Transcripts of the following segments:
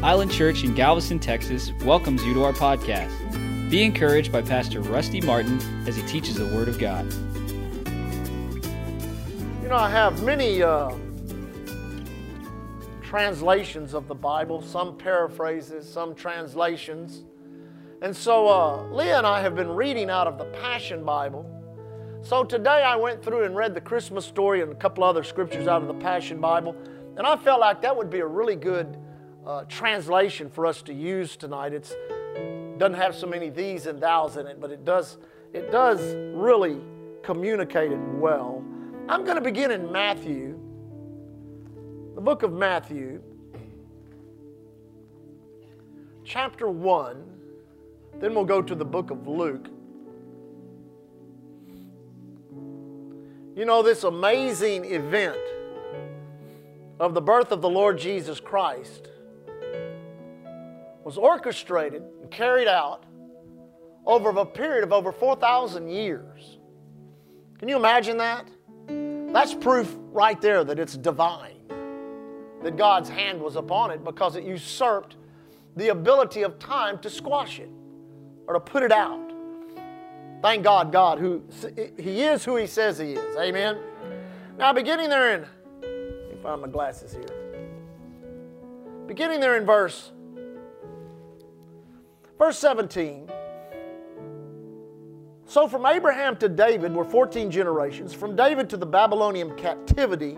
Island Church in Galveston, Texas welcomes you to our podcast. Be encouraged by Pastor Rusty Martin as he teaches the Word of God. You know, I have many uh, translations of the Bible, some paraphrases, some translations. And so uh, Leah and I have been reading out of the Passion Bible. So today I went through and read the Christmas story and a couple other scriptures out of the Passion Bible. And I felt like that would be a really good uh, translation for us to use tonight. It doesn't have so many these and thous in it, but it does, it does really communicate it well. I'm going to begin in Matthew, the book of Matthew, chapter 1. Then we'll go to the book of Luke. You know, this amazing event of the birth of the Lord Jesus Christ was orchestrated and carried out over a period of over 4,000 years. Can you imagine that? That's proof right there that it's divine, that God's hand was upon it because it usurped the ability of time to squash it or to put it out. Thank God, God, who He is who He says He is. Amen. Now, beginning there in, let me find my glasses here. Beginning there in verse Verse 17. So from Abraham to David were 14 generations. From David to the Babylonian captivity,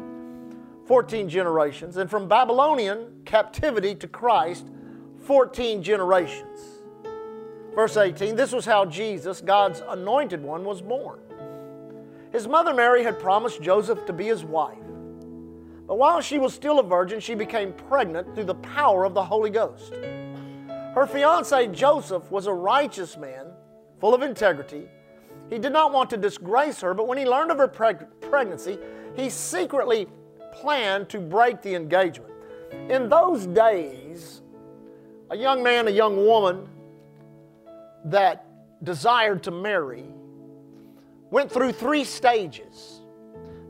14 generations. And from Babylonian captivity to Christ, 14 generations. Verse 18 This was how Jesus, God's anointed one, was born. His mother Mary had promised Joseph to be his wife. But while she was still a virgin, she became pregnant through the power of the Holy Ghost. Her fiance Joseph was a righteous man, full of integrity. He did not want to disgrace her, but when he learned of her preg- pregnancy, he secretly planned to break the engagement. In those days, a young man, a young woman that desired to marry went through three stages.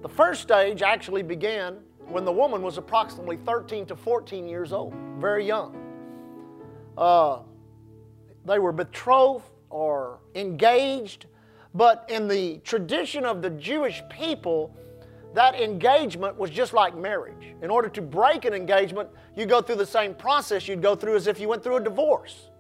The first stage actually began when the woman was approximately 13 to 14 years old, very young uh, they were betrothed or engaged, but in the tradition of the Jewish people, that engagement was just like marriage. In order to break an engagement, you go through the same process you'd go through as if you went through a divorce.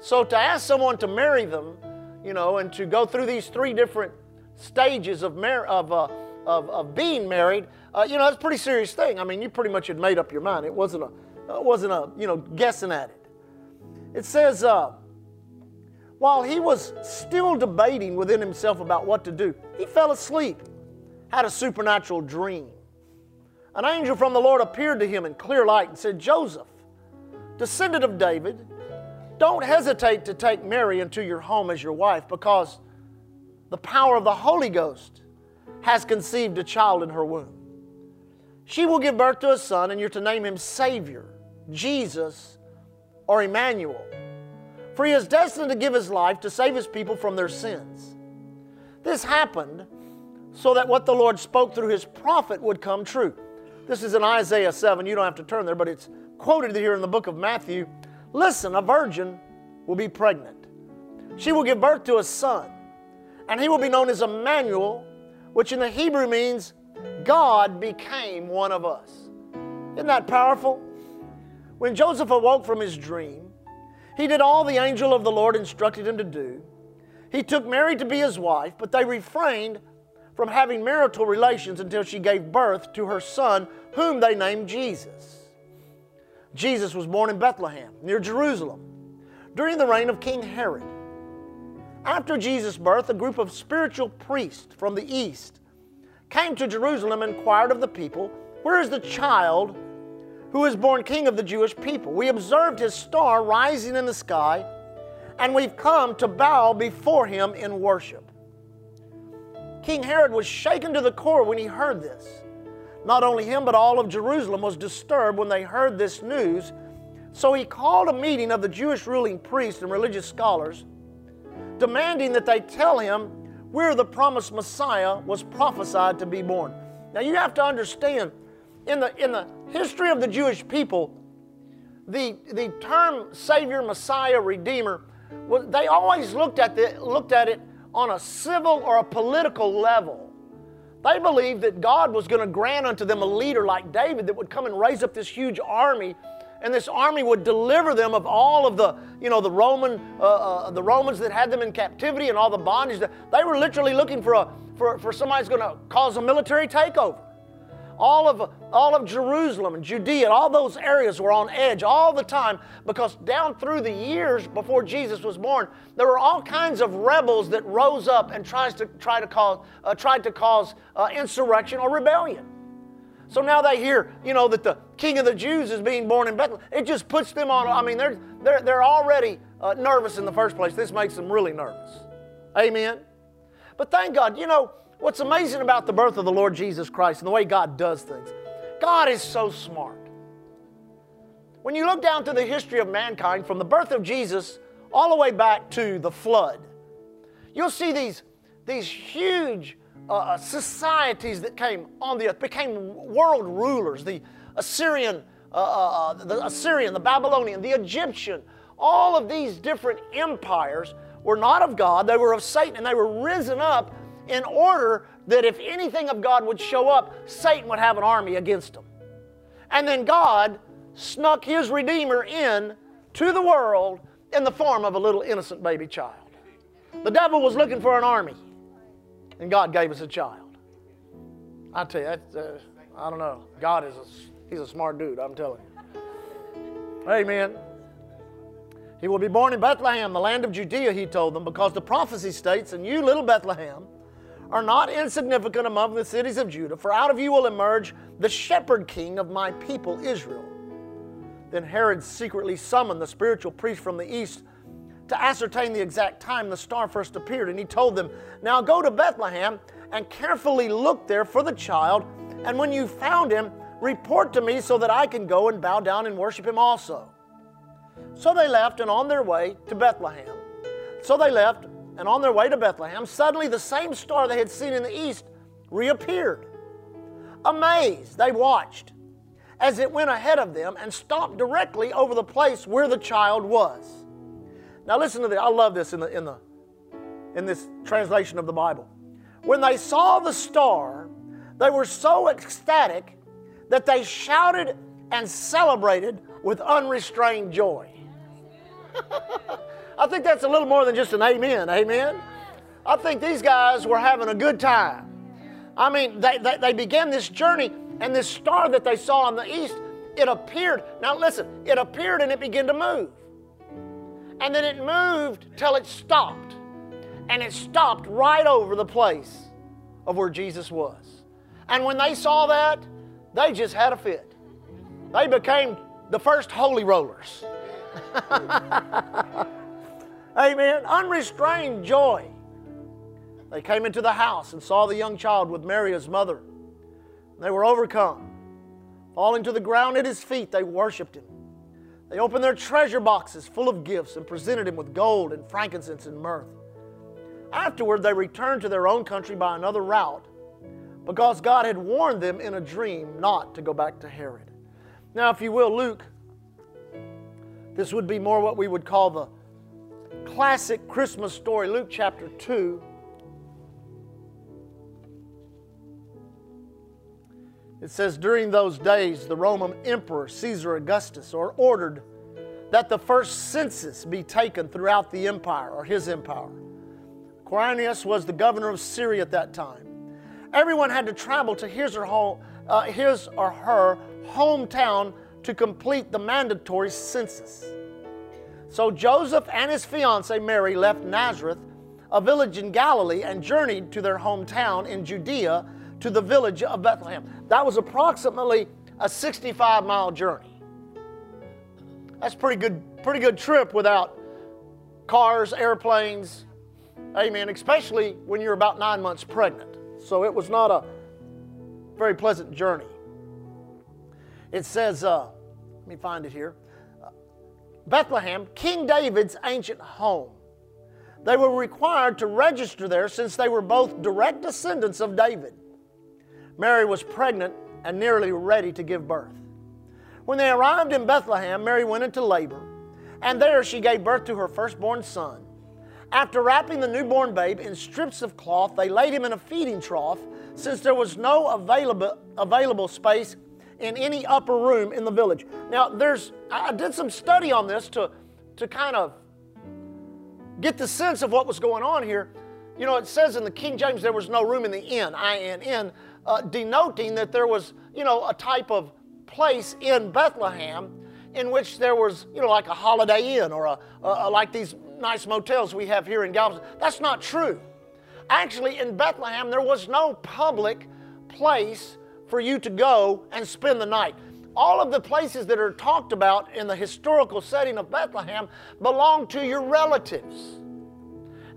So to ask someone to marry them, you know, and to go through these three different stages of, mar- of, uh, of, of being married, uh, you know, that's a pretty serious thing. I mean, you pretty much had made up your mind. It wasn't a, it wasn't a, you know, guessing at it. It says, uh, while he was still debating within himself about what to do, he fell asleep, had a supernatural dream. An angel from the Lord appeared to him in clear light and said, Joseph, descendant of David, don't hesitate to take Mary into your home as your wife because the power of the Holy Ghost has conceived a child in her womb. She will give birth to a son, and you're to name him Savior, Jesus or Emmanuel. For he is destined to give his life to save his people from their sins. This happened so that what the Lord spoke through his prophet would come true. This is in Isaiah 7. You don't have to turn there, but it's quoted here in the book of Matthew. Listen, a virgin will be pregnant. She will give birth to a son, and he will be known as Emmanuel, which in the Hebrew means God became one of us. Isn't that powerful? When Joseph awoke from his dream, he did all the angel of the Lord instructed him to do. He took Mary to be his wife, but they refrained from having marital relations until she gave birth to her son, whom they named Jesus. Jesus was born in Bethlehem, near Jerusalem, during the reign of King Herod. After Jesus' birth, a group of spiritual priests from the east came to Jerusalem and inquired of the people, Where is the child who was born king of the Jewish people. We observed his star rising in the sky, and we've come to bow before him in worship. King Herod was shaken to the core when he heard this. Not only him, but all of Jerusalem was disturbed when they heard this news. So he called a meeting of the Jewish ruling priests and religious scholars, demanding that they tell him where the promised Messiah was prophesied to be born. Now you have to understand, in the, in the history of the Jewish people, the, the term Savior, Messiah, Redeemer, well, they always looked at, the, looked at it on a civil or a political level. They believed that God was going to grant unto them a leader like David that would come and raise up this huge army and this army would deliver them of all of the, you know, the Roman, uh, uh, the Romans that had them in captivity and all the bondage. That, They were literally looking for a, for, for somebody going to cause a military takeover. All of, all of Jerusalem and Judea and all those areas were on edge all the time because down through the years before Jesus was born, there were all kinds of rebels that rose up and tries to, try to cause, uh, tried to cause uh, insurrection or rebellion. So now they hear, you know, that the king of the Jews is being born in Bethlehem. It just puts them on, I mean, they're, they're, they're already uh, nervous in the first place. This makes them really nervous. Amen. But thank God, you know, what's amazing about the birth of the Lord Jesus Christ and the way God does things, God is so smart. When you look down to the history of mankind from the birth of Jesus all the way back to the flood, you'll see these, these huge uh, uh, societies that came on the earth, became world rulers. The Assyrian, uh, uh, uh, the Assyrian, the Babylonian, the Egyptian, all of these different empires were not of God, they were of Satan, and they were risen up in order that if anything of God would show up, Satan would have an army against them. And then God snuck his Redeemer in to the world in the form of a little innocent baby child. The devil was looking for an army and God gave us a child. I tell you, that's, uh, I don't know. God is a, he's a smart dude, I'm telling you. Amen. He will be born in Bethlehem, the land of Judea, he told them, because the prophecy states, and you, little Bethlehem, are not insignificant among the cities of Judah, for out of you will emerge the shepherd king of my people Israel. Then Herod secretly summoned the spiritual priest from the east to ascertain the exact time the star first appeared. And he told them, Now go to Bethlehem and carefully look there for the child, and when you found him, report to me so that I can go and bow down and worship him also. So they left, and on their way to Bethlehem. So they left, and on their way to Bethlehem, suddenly the same star they had seen in the east reappeared. Amazed, they watched as it went ahead of them and stopped directly over the place where the child was. Now listen to this. I love this in the in the in this translation of the Bible. When they saw the star, they were so ecstatic that they shouted and celebrated with unrestrained joy. I think that's a little more than just an amen. Amen. I think these guys were having a good time. I mean, they, they, they began this journey, and this star that they saw in the east, it appeared. Now, listen, it appeared and it began to move. And then it moved till it stopped. And it stopped right over the place of where Jesus was. And when they saw that, they just had a fit. They became the first holy rollers. Amen. Unrestrained joy. They came into the house and saw the young child with Mary, his mother. They were overcome. Falling to the ground at his feet, they worshiped him. They opened their treasure boxes full of gifts and presented him with gold and frankincense and myrrh. Afterward, they returned to their own country by another route because God had warned them in a dream not to go back to Herod. Now, if you will, Luke, this would be more what we would call the classic Christmas story, Luke chapter 2. It says, During those days, the Roman Emperor Caesar Augustus or ordered that the first census be taken throughout the empire or his empire. Quirinius was the governor of Syria at that time. Everyone had to travel to his or, home, uh, his or her hometown to complete the mandatory census. So Joseph and his fiancee Mary left Nazareth, a village in Galilee, and journeyed to their hometown in Judea to the village of Bethlehem. That was approximately a 65 mile journey. That's pretty good, pretty good trip without cars, airplanes, amen, especially when you're about nine months pregnant. So it was not a very pleasant journey. It says, uh, let me find it here Bethlehem, King David's ancient home. They were required to register there since they were both direct descendants of David. Mary was pregnant and nearly ready to give birth. When they arrived in Bethlehem, Mary went into labor, and there she gave birth to her firstborn son. After wrapping the newborn babe in strips of cloth, they laid him in a feeding trough, since there was no available, available space in any upper room in the village. Now, there's I did some study on this to, to kind of get the sense of what was going on here. You know, it says in the King James there was no room in the inn, I N N, uh, denoting that there was, you know, a type of place in Bethlehem in which there was, you know, like a Holiday Inn or a, a, a like these nice motels we have here in Galveston. That's not true. Actually, in Bethlehem, there was no public place for you to go and spend the night. All of the places that are talked about in the historical setting of Bethlehem belong to your relatives.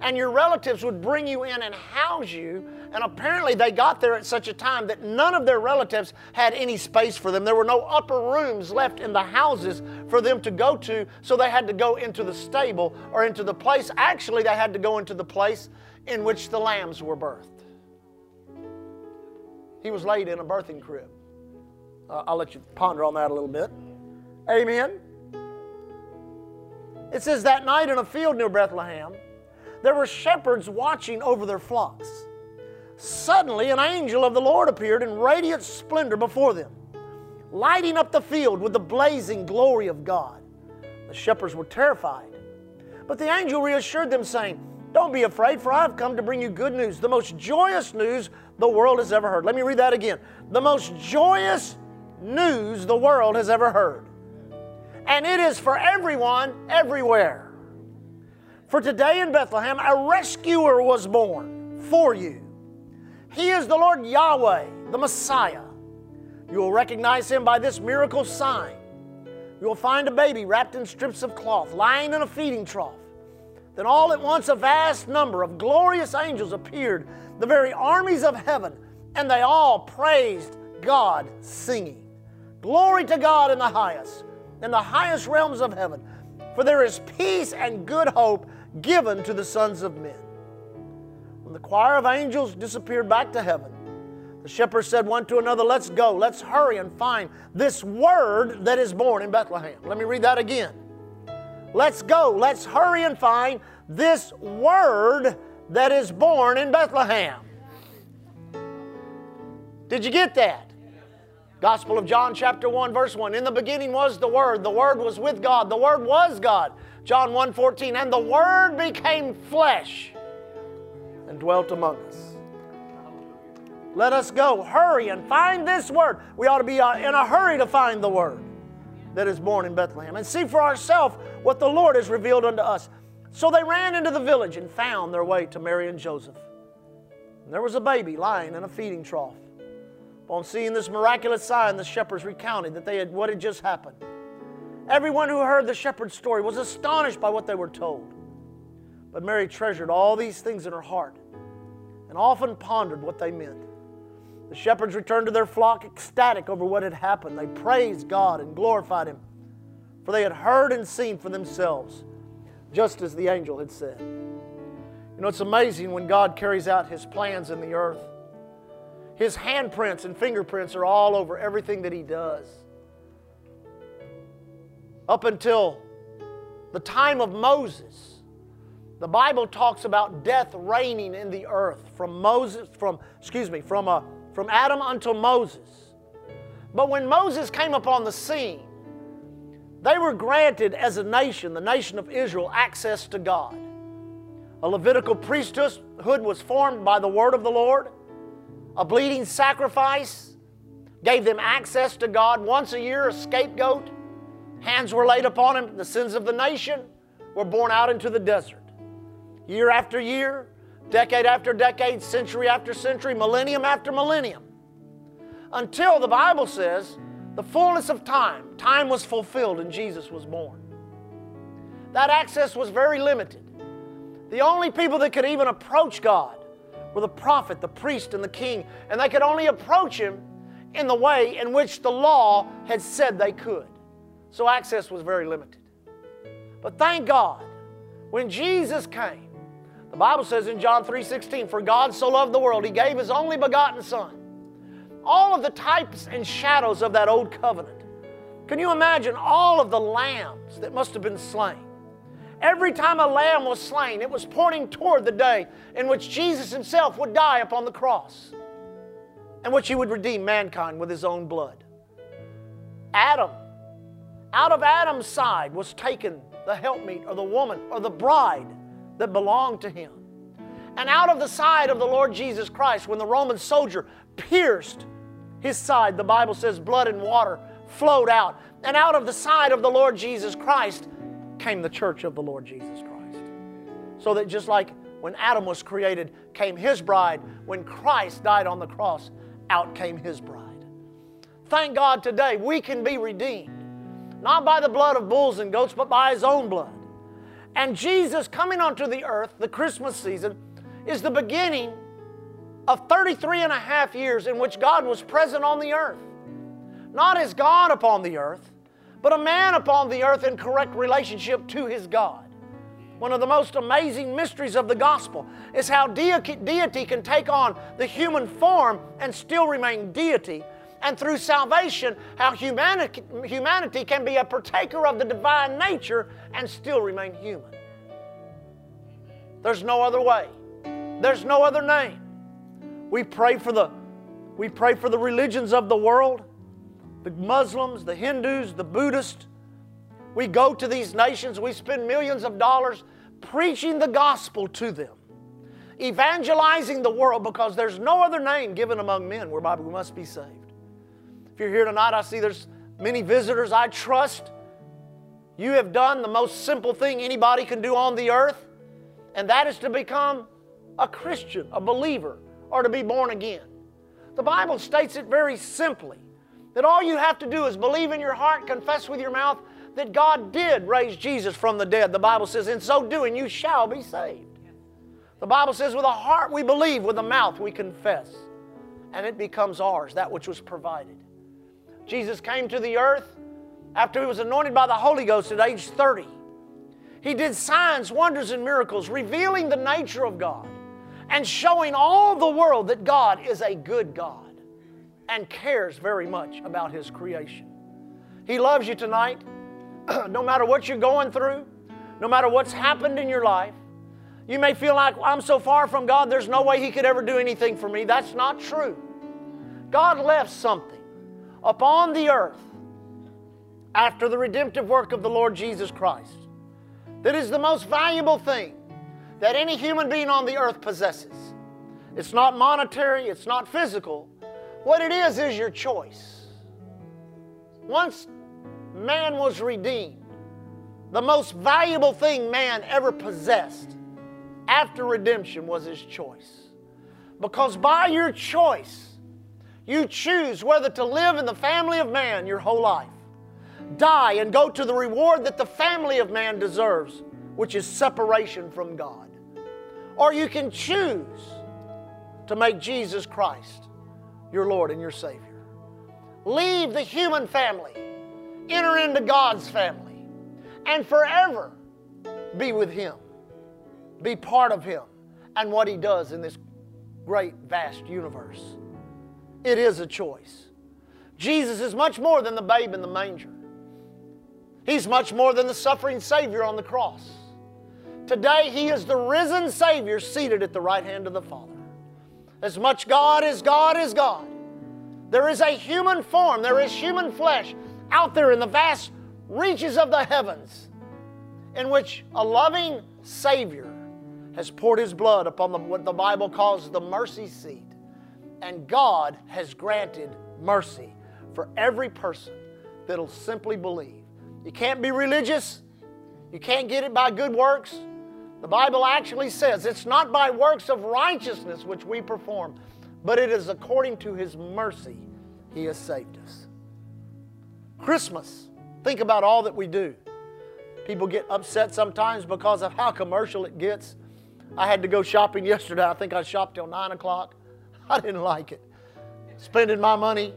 And your relatives would bring you in and house you. And apparently, they got there at such a time that none of their relatives had any space for them. There were no upper rooms left in the houses for them to go to, so they had to go into the stable or into the place. Actually, they had to go into the place in which the lambs were birthed. He was laid in a birthing crib. Uh, I'll let you ponder on that a little bit. Amen. It says that night in a field near Bethlehem, there were shepherds watching over their flocks. Suddenly, an angel of the Lord appeared in radiant splendor before them, lighting up the field with the blazing glory of God. The shepherds were terrified. But the angel reassured them, saying, Don't be afraid, for I have come to bring you good news, the most joyous news the world has ever heard. Let me read that again. The most joyous news the world has ever heard. And it is for everyone, everywhere. For today in Bethlehem, a rescuer was born for you. He is the Lord Yahweh, the Messiah. You will recognize him by this miracle sign. You will find a baby wrapped in strips of cloth, lying in a feeding trough. Then all at once a vast number of glorious angels appeared the very armies of heaven, and they all praised God, singing, Glory to God in the highest, in the highest realms of heaven, for there is peace and good hope given to the sons of men. When the choir of angels disappeared back to heaven, the shepherds said one to another, Let's go, let's hurry and find this word that is born in Bethlehem. Let me read that again. Let's go, let's hurry and find this word that is born in Bethlehem. Did you get that? Gospel of John, chapter 1, verse 1. In the beginning was the Word. The Word was with God. The Word was God. John 1 14. And the Word became flesh and dwelt among us. Let us go. Hurry and find this Word. We ought to be uh, in a hurry to find the Word that is born in Bethlehem and see for ourselves what the Lord has revealed unto us. So they ran into the village and found their way to Mary and Joseph. And there was a baby lying in a feeding trough. Upon seeing this miraculous sign, the shepherds recounted that they had what had just happened. Everyone who heard the shepherd's story was astonished by what they were told. But Mary treasured all these things in her heart and often pondered what they meant. The shepherds returned to their flock ecstatic over what had happened. They praised God and glorified Him, for they had heard and seen for themselves just as the angel had said. You know, it's amazing when God carries out His plans in the earth. His handprints and fingerprints are all over everything that He does. Up until the time of Moses, the Bible talks about death reigning in the earth from Moses, from excuse me, from uh, from Adam until Moses. But when Moses came upon the scene, they were granted as a nation, the nation of Israel, access to God. A Levitical priesthood was formed by the word of the Lord. A bleeding sacrifice gave them access to God once a year, a scapegoat. Hands were laid upon him. The sins of the nation were borne out into the desert. Year after year, decade after decade, century after century, millennium after millennium. Until the Bible says the fullness of time, time was fulfilled and Jesus was born. That access was very limited. The only people that could even approach God were the prophet, the priest, and the king, and they could only approach him in the way in which the law had said they could. So access was very limited. But thank God, when Jesus came, the Bible says in John 3:16, "For God so loved the world, he gave his only begotten son." All of the types and shadows of that old covenant Can you imagine all of the lambs that must have been slain? Every time a lamb was slain, it was pointing toward the day in which Jesus himself would die upon the cross and which he would redeem mankind with his own blood. Adam, out of Adam's side was taken the helpmeet or the woman or the bride that belonged to him. And out of the side of the Lord Jesus Christ, when the Roman soldier pierced his side, the Bible says blood and water flowed out. And out of the side of the Lord Jesus Christ came the church of the Lord Jesus Christ. So that just like when Adam was created, came his bride, when Christ died on the cross, out came his bride. Thank God today we can be redeemed, not by the blood of bulls and goats, but by his own blood. And Jesus coming onto the earth, the Christmas season, is the beginning of 33 and a half years in which God was present on the earth. Not as God upon the earth, but a man upon the earth in correct relationship to his God. One of the most amazing mysteries of the gospel is how deity can take on the human form and still remain deity. And through salvation, how humanity, humanity can be a partaker of the divine nature and still remain human. There's no other way. There's no other name. We pray for the we pray for the religions of the world, the Muslims, the Hindus, the Buddhists. We go to these nations, we spend millions of dollars preaching the gospel to them, evangelizing the world because there's no other name given among men whereby we must be saved. If you're here tonight, I see there's many visitors. I trust you have done the most simple thing anybody can do on the earth, and that is to become a Christian, a believer, or to be born again. The Bible states it very simply that all you have to do is believe in your heart, confess with your mouth that God did raise Jesus from the dead. The Bible says, in so doing, you shall be saved. The Bible says, with a heart we believe, with a mouth we confess, and it becomes ours, that which was provided. Jesus came to the earth after he was anointed by the Holy Ghost at age 30. He did signs, wonders, and miracles, revealing the nature of God and showing all the world that God is a good God and cares very much about His creation. He loves you tonight, no matter what you're going through, no matter what's happened in your life. You may feel like I'm so far from God, there's no way He could ever do anything for me. That's not true. God left something upon the earth after the redemptive work of the Lord Jesus Christ that is the most valuable thing that any human being on the earth possesses. It's not monetary, it's not physical. What it is, is your choice. Once man was redeemed, the most valuable thing man ever possessed after redemption was his choice. Because by your choice, you choose whether to live in the family of man your whole life, die and go to the reward that the family of man deserves, which is separation from God. Or you can choose to make Jesus Christ your Lord and your Savior. Leave the human family, enter into God's family, and forever be with Him. Be part of Him and what He does in this great, vast universe. It is a choice. Jesus is much more than the babe in the manger. He's much more than the suffering Savior on the cross. Today, He is the risen Savior seated at the right hand of the Father. As much God as God is God. There is a human form, there is human flesh out there in the vast reaches of the heavens in which a loving Savior has poured His blood upon the, what the Bible calls the mercy seat. And God has granted mercy for every person that'll simply believe. You can't be religious. You can't get it by good works. The Bible actually says it's not by works of righteousness which we perform, but it is according to His mercy He has saved us. Christmas, think about all that we do. People get upset sometimes because of how commercial it gets. I had to go shopping yesterday. I think I shopped till 9 o'clock. I didn't like it. Spending my money,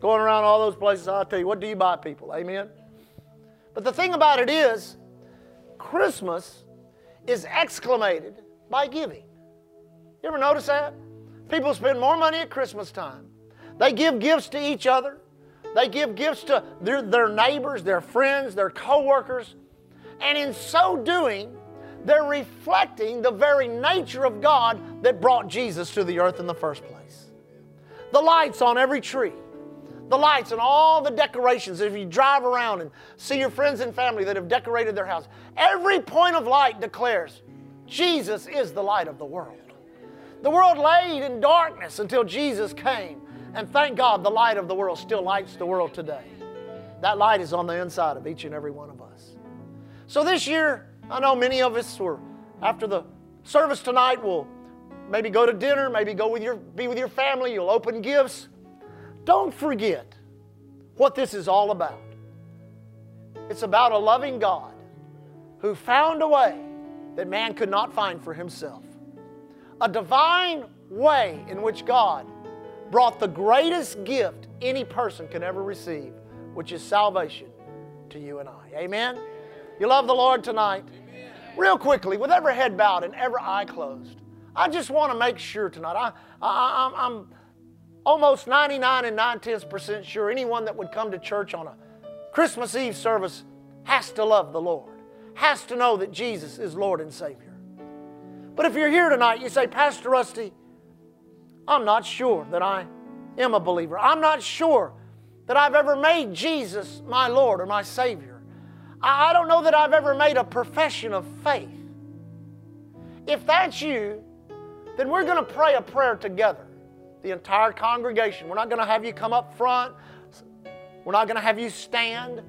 going around all those places. I'll tell you, what do you buy, people? Amen? But the thing about it is, Christmas is exclamated by giving. You ever notice that? People spend more money at Christmas time. They give gifts to each other. They give gifts to their, their neighbors, their friends, their coworkers. And in so doing, they're reflecting the very nature of God that brought Jesus to the earth in the first place. The lights on every tree, the lights and all the decorations. If you drive around and see your friends and family that have decorated their house, every point of light declares Jesus is the light of the world. The world laid in darkness until Jesus came. And thank God the light of the world still lights the world today. That light is on the inside of each and every one of us. So this year, I know many of us were after the service tonight will maybe go to dinner, maybe go with your be with your family, you'll open gifts. Don't forget what this is all about. It's about a loving God who found a way that man could not find for himself. A divine way in which God brought the greatest gift any person can ever receive, which is salvation to you and I. Amen? You love the Lord tonight? Real quickly, with every head bowed and every eye closed, I just want to make sure tonight. I, I, I'm, I'm almost 99 and 9 tenths percent sure anyone that would come to church on a Christmas Eve service has to love the Lord, has to know that Jesus is Lord and Savior. But if you're here tonight, you say, Pastor Rusty, I'm not sure that I am a believer. I'm not sure that I've ever made Jesus my Lord or my Savior. I don't know that I've ever made a profession of faith. If that's you, then we're going to pray a prayer together. The entire congregation. We're not going to have you come up front. We're not going to have you stand.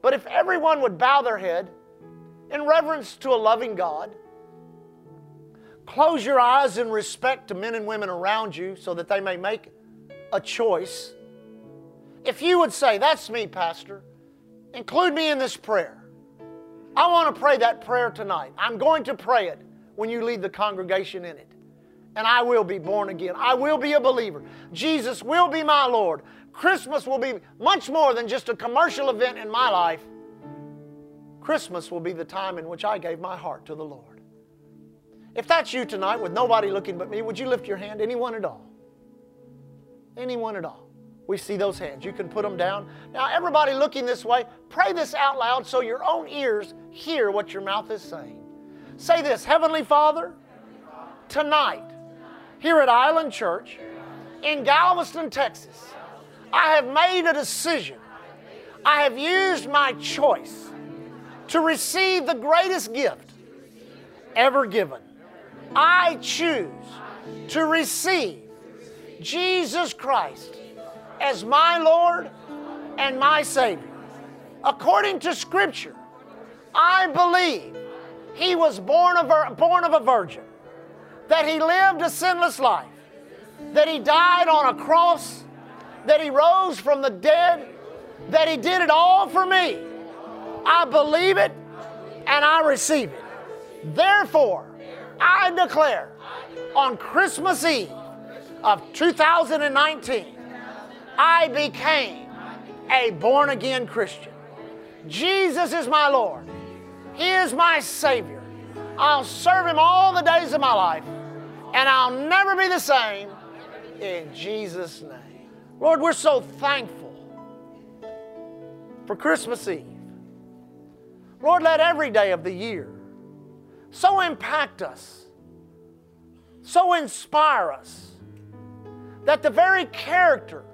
But if everyone would bow their head in reverence to a loving God, close your eyes in respect to men and women around you so that they may make a choice. If you would say, That's me, Pastor, include me in this prayer. I want to pray that prayer tonight. I'm going to pray it when you lead the congregation in it and I will be born again. I will be a believer. Jesus will be my Lord. Christmas will be much more than just a commercial event in my life. Christmas will be the time in which I gave my heart to the Lord. If that's you tonight with nobody looking but me, would you lift your hand? Anyone at all? Anyone at all? We see those hands. You can put them down. Now, everybody looking this way, pray this out loud so your own ears hear what your mouth is saying. Say this Heavenly Father, tonight here at Island Church in Galveston, Texas, I have made a decision. I have used my choice to receive the greatest gift ever given. I choose to receive Jesus Christ as my Lord and my Savior. According to Scripture, I believe He was born of, a, born of a virgin that He lived a sinless life, that He died on a cross, that He rose from the dead, that He did it all for me. I believe it and I receive it. Therefore, I declare on Christmas Eve of 2019, I became a born again Christian. Jesus is my Lord, He is my Savior. I'll serve Him all the days of my life and I'll never be the same in Jesus' name. Lord, we're so thankful for Christmas Eve. Lord, let every day of the year so impact us, so inspire us, that the very character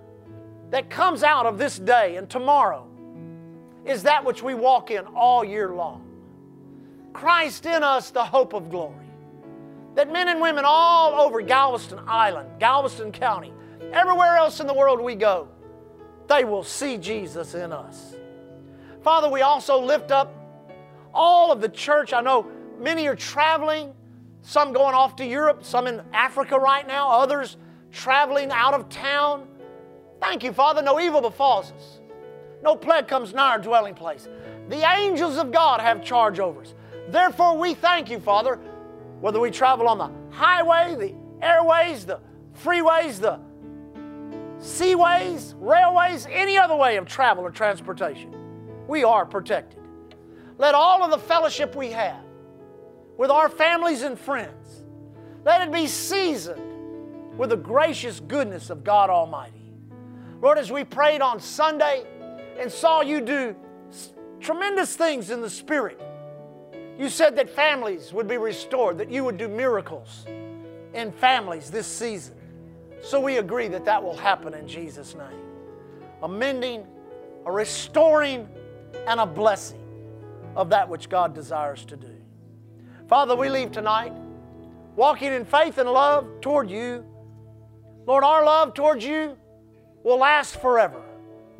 that comes out of this day and tomorrow is that which we walk in all year long. Christ in us, the hope of glory that men and women all over Galveston Island, Galveston County, everywhere else in the world we go, they will see Jesus in us. Father, we also lift up all of the church. I know many are traveling, some going off to Europe, some in Africa right now, others traveling out of town. Thank you, Father. No evil befalls us, no plague comes nigh our dwelling place. The angels of God have charge over us. Therefore, we thank you, Father, whether we travel on the highway, the airways, the freeways, the seaways, railways, any other way of travel or transportation, we are protected. Let all of the fellowship we have with our families and friends, let it be seasoned with the gracious goodness of God Almighty. Lord, as we prayed on Sunday and saw you do tremendous things in the Spirit, you said that families would be restored, that you would do miracles in families this season. So we agree that that will happen in Jesus' name. A mending, a restoring, and a blessing of that which God desires to do. Father, we leave tonight walking in faith and love toward you. Lord, our love towards you will last forever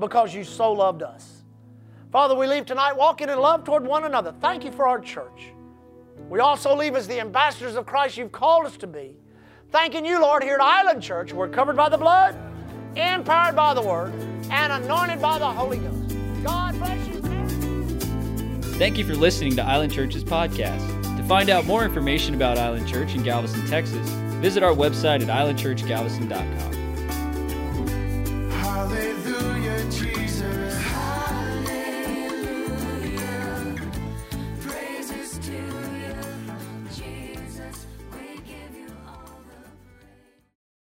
because you so loved us. Father, we leave tonight walking in love toward one another. Thank you for our church. We also leave as the ambassadors of Christ you've called us to be. Thanking you, Lord, here at Island Church, we're covered by the blood, empowered by the Word, and anointed by the Holy Ghost. God bless you. Thank you for listening to Island Church's podcast. To find out more information about Island Church in Galveston, Texas, visit our website at islandchurchgalveston.com.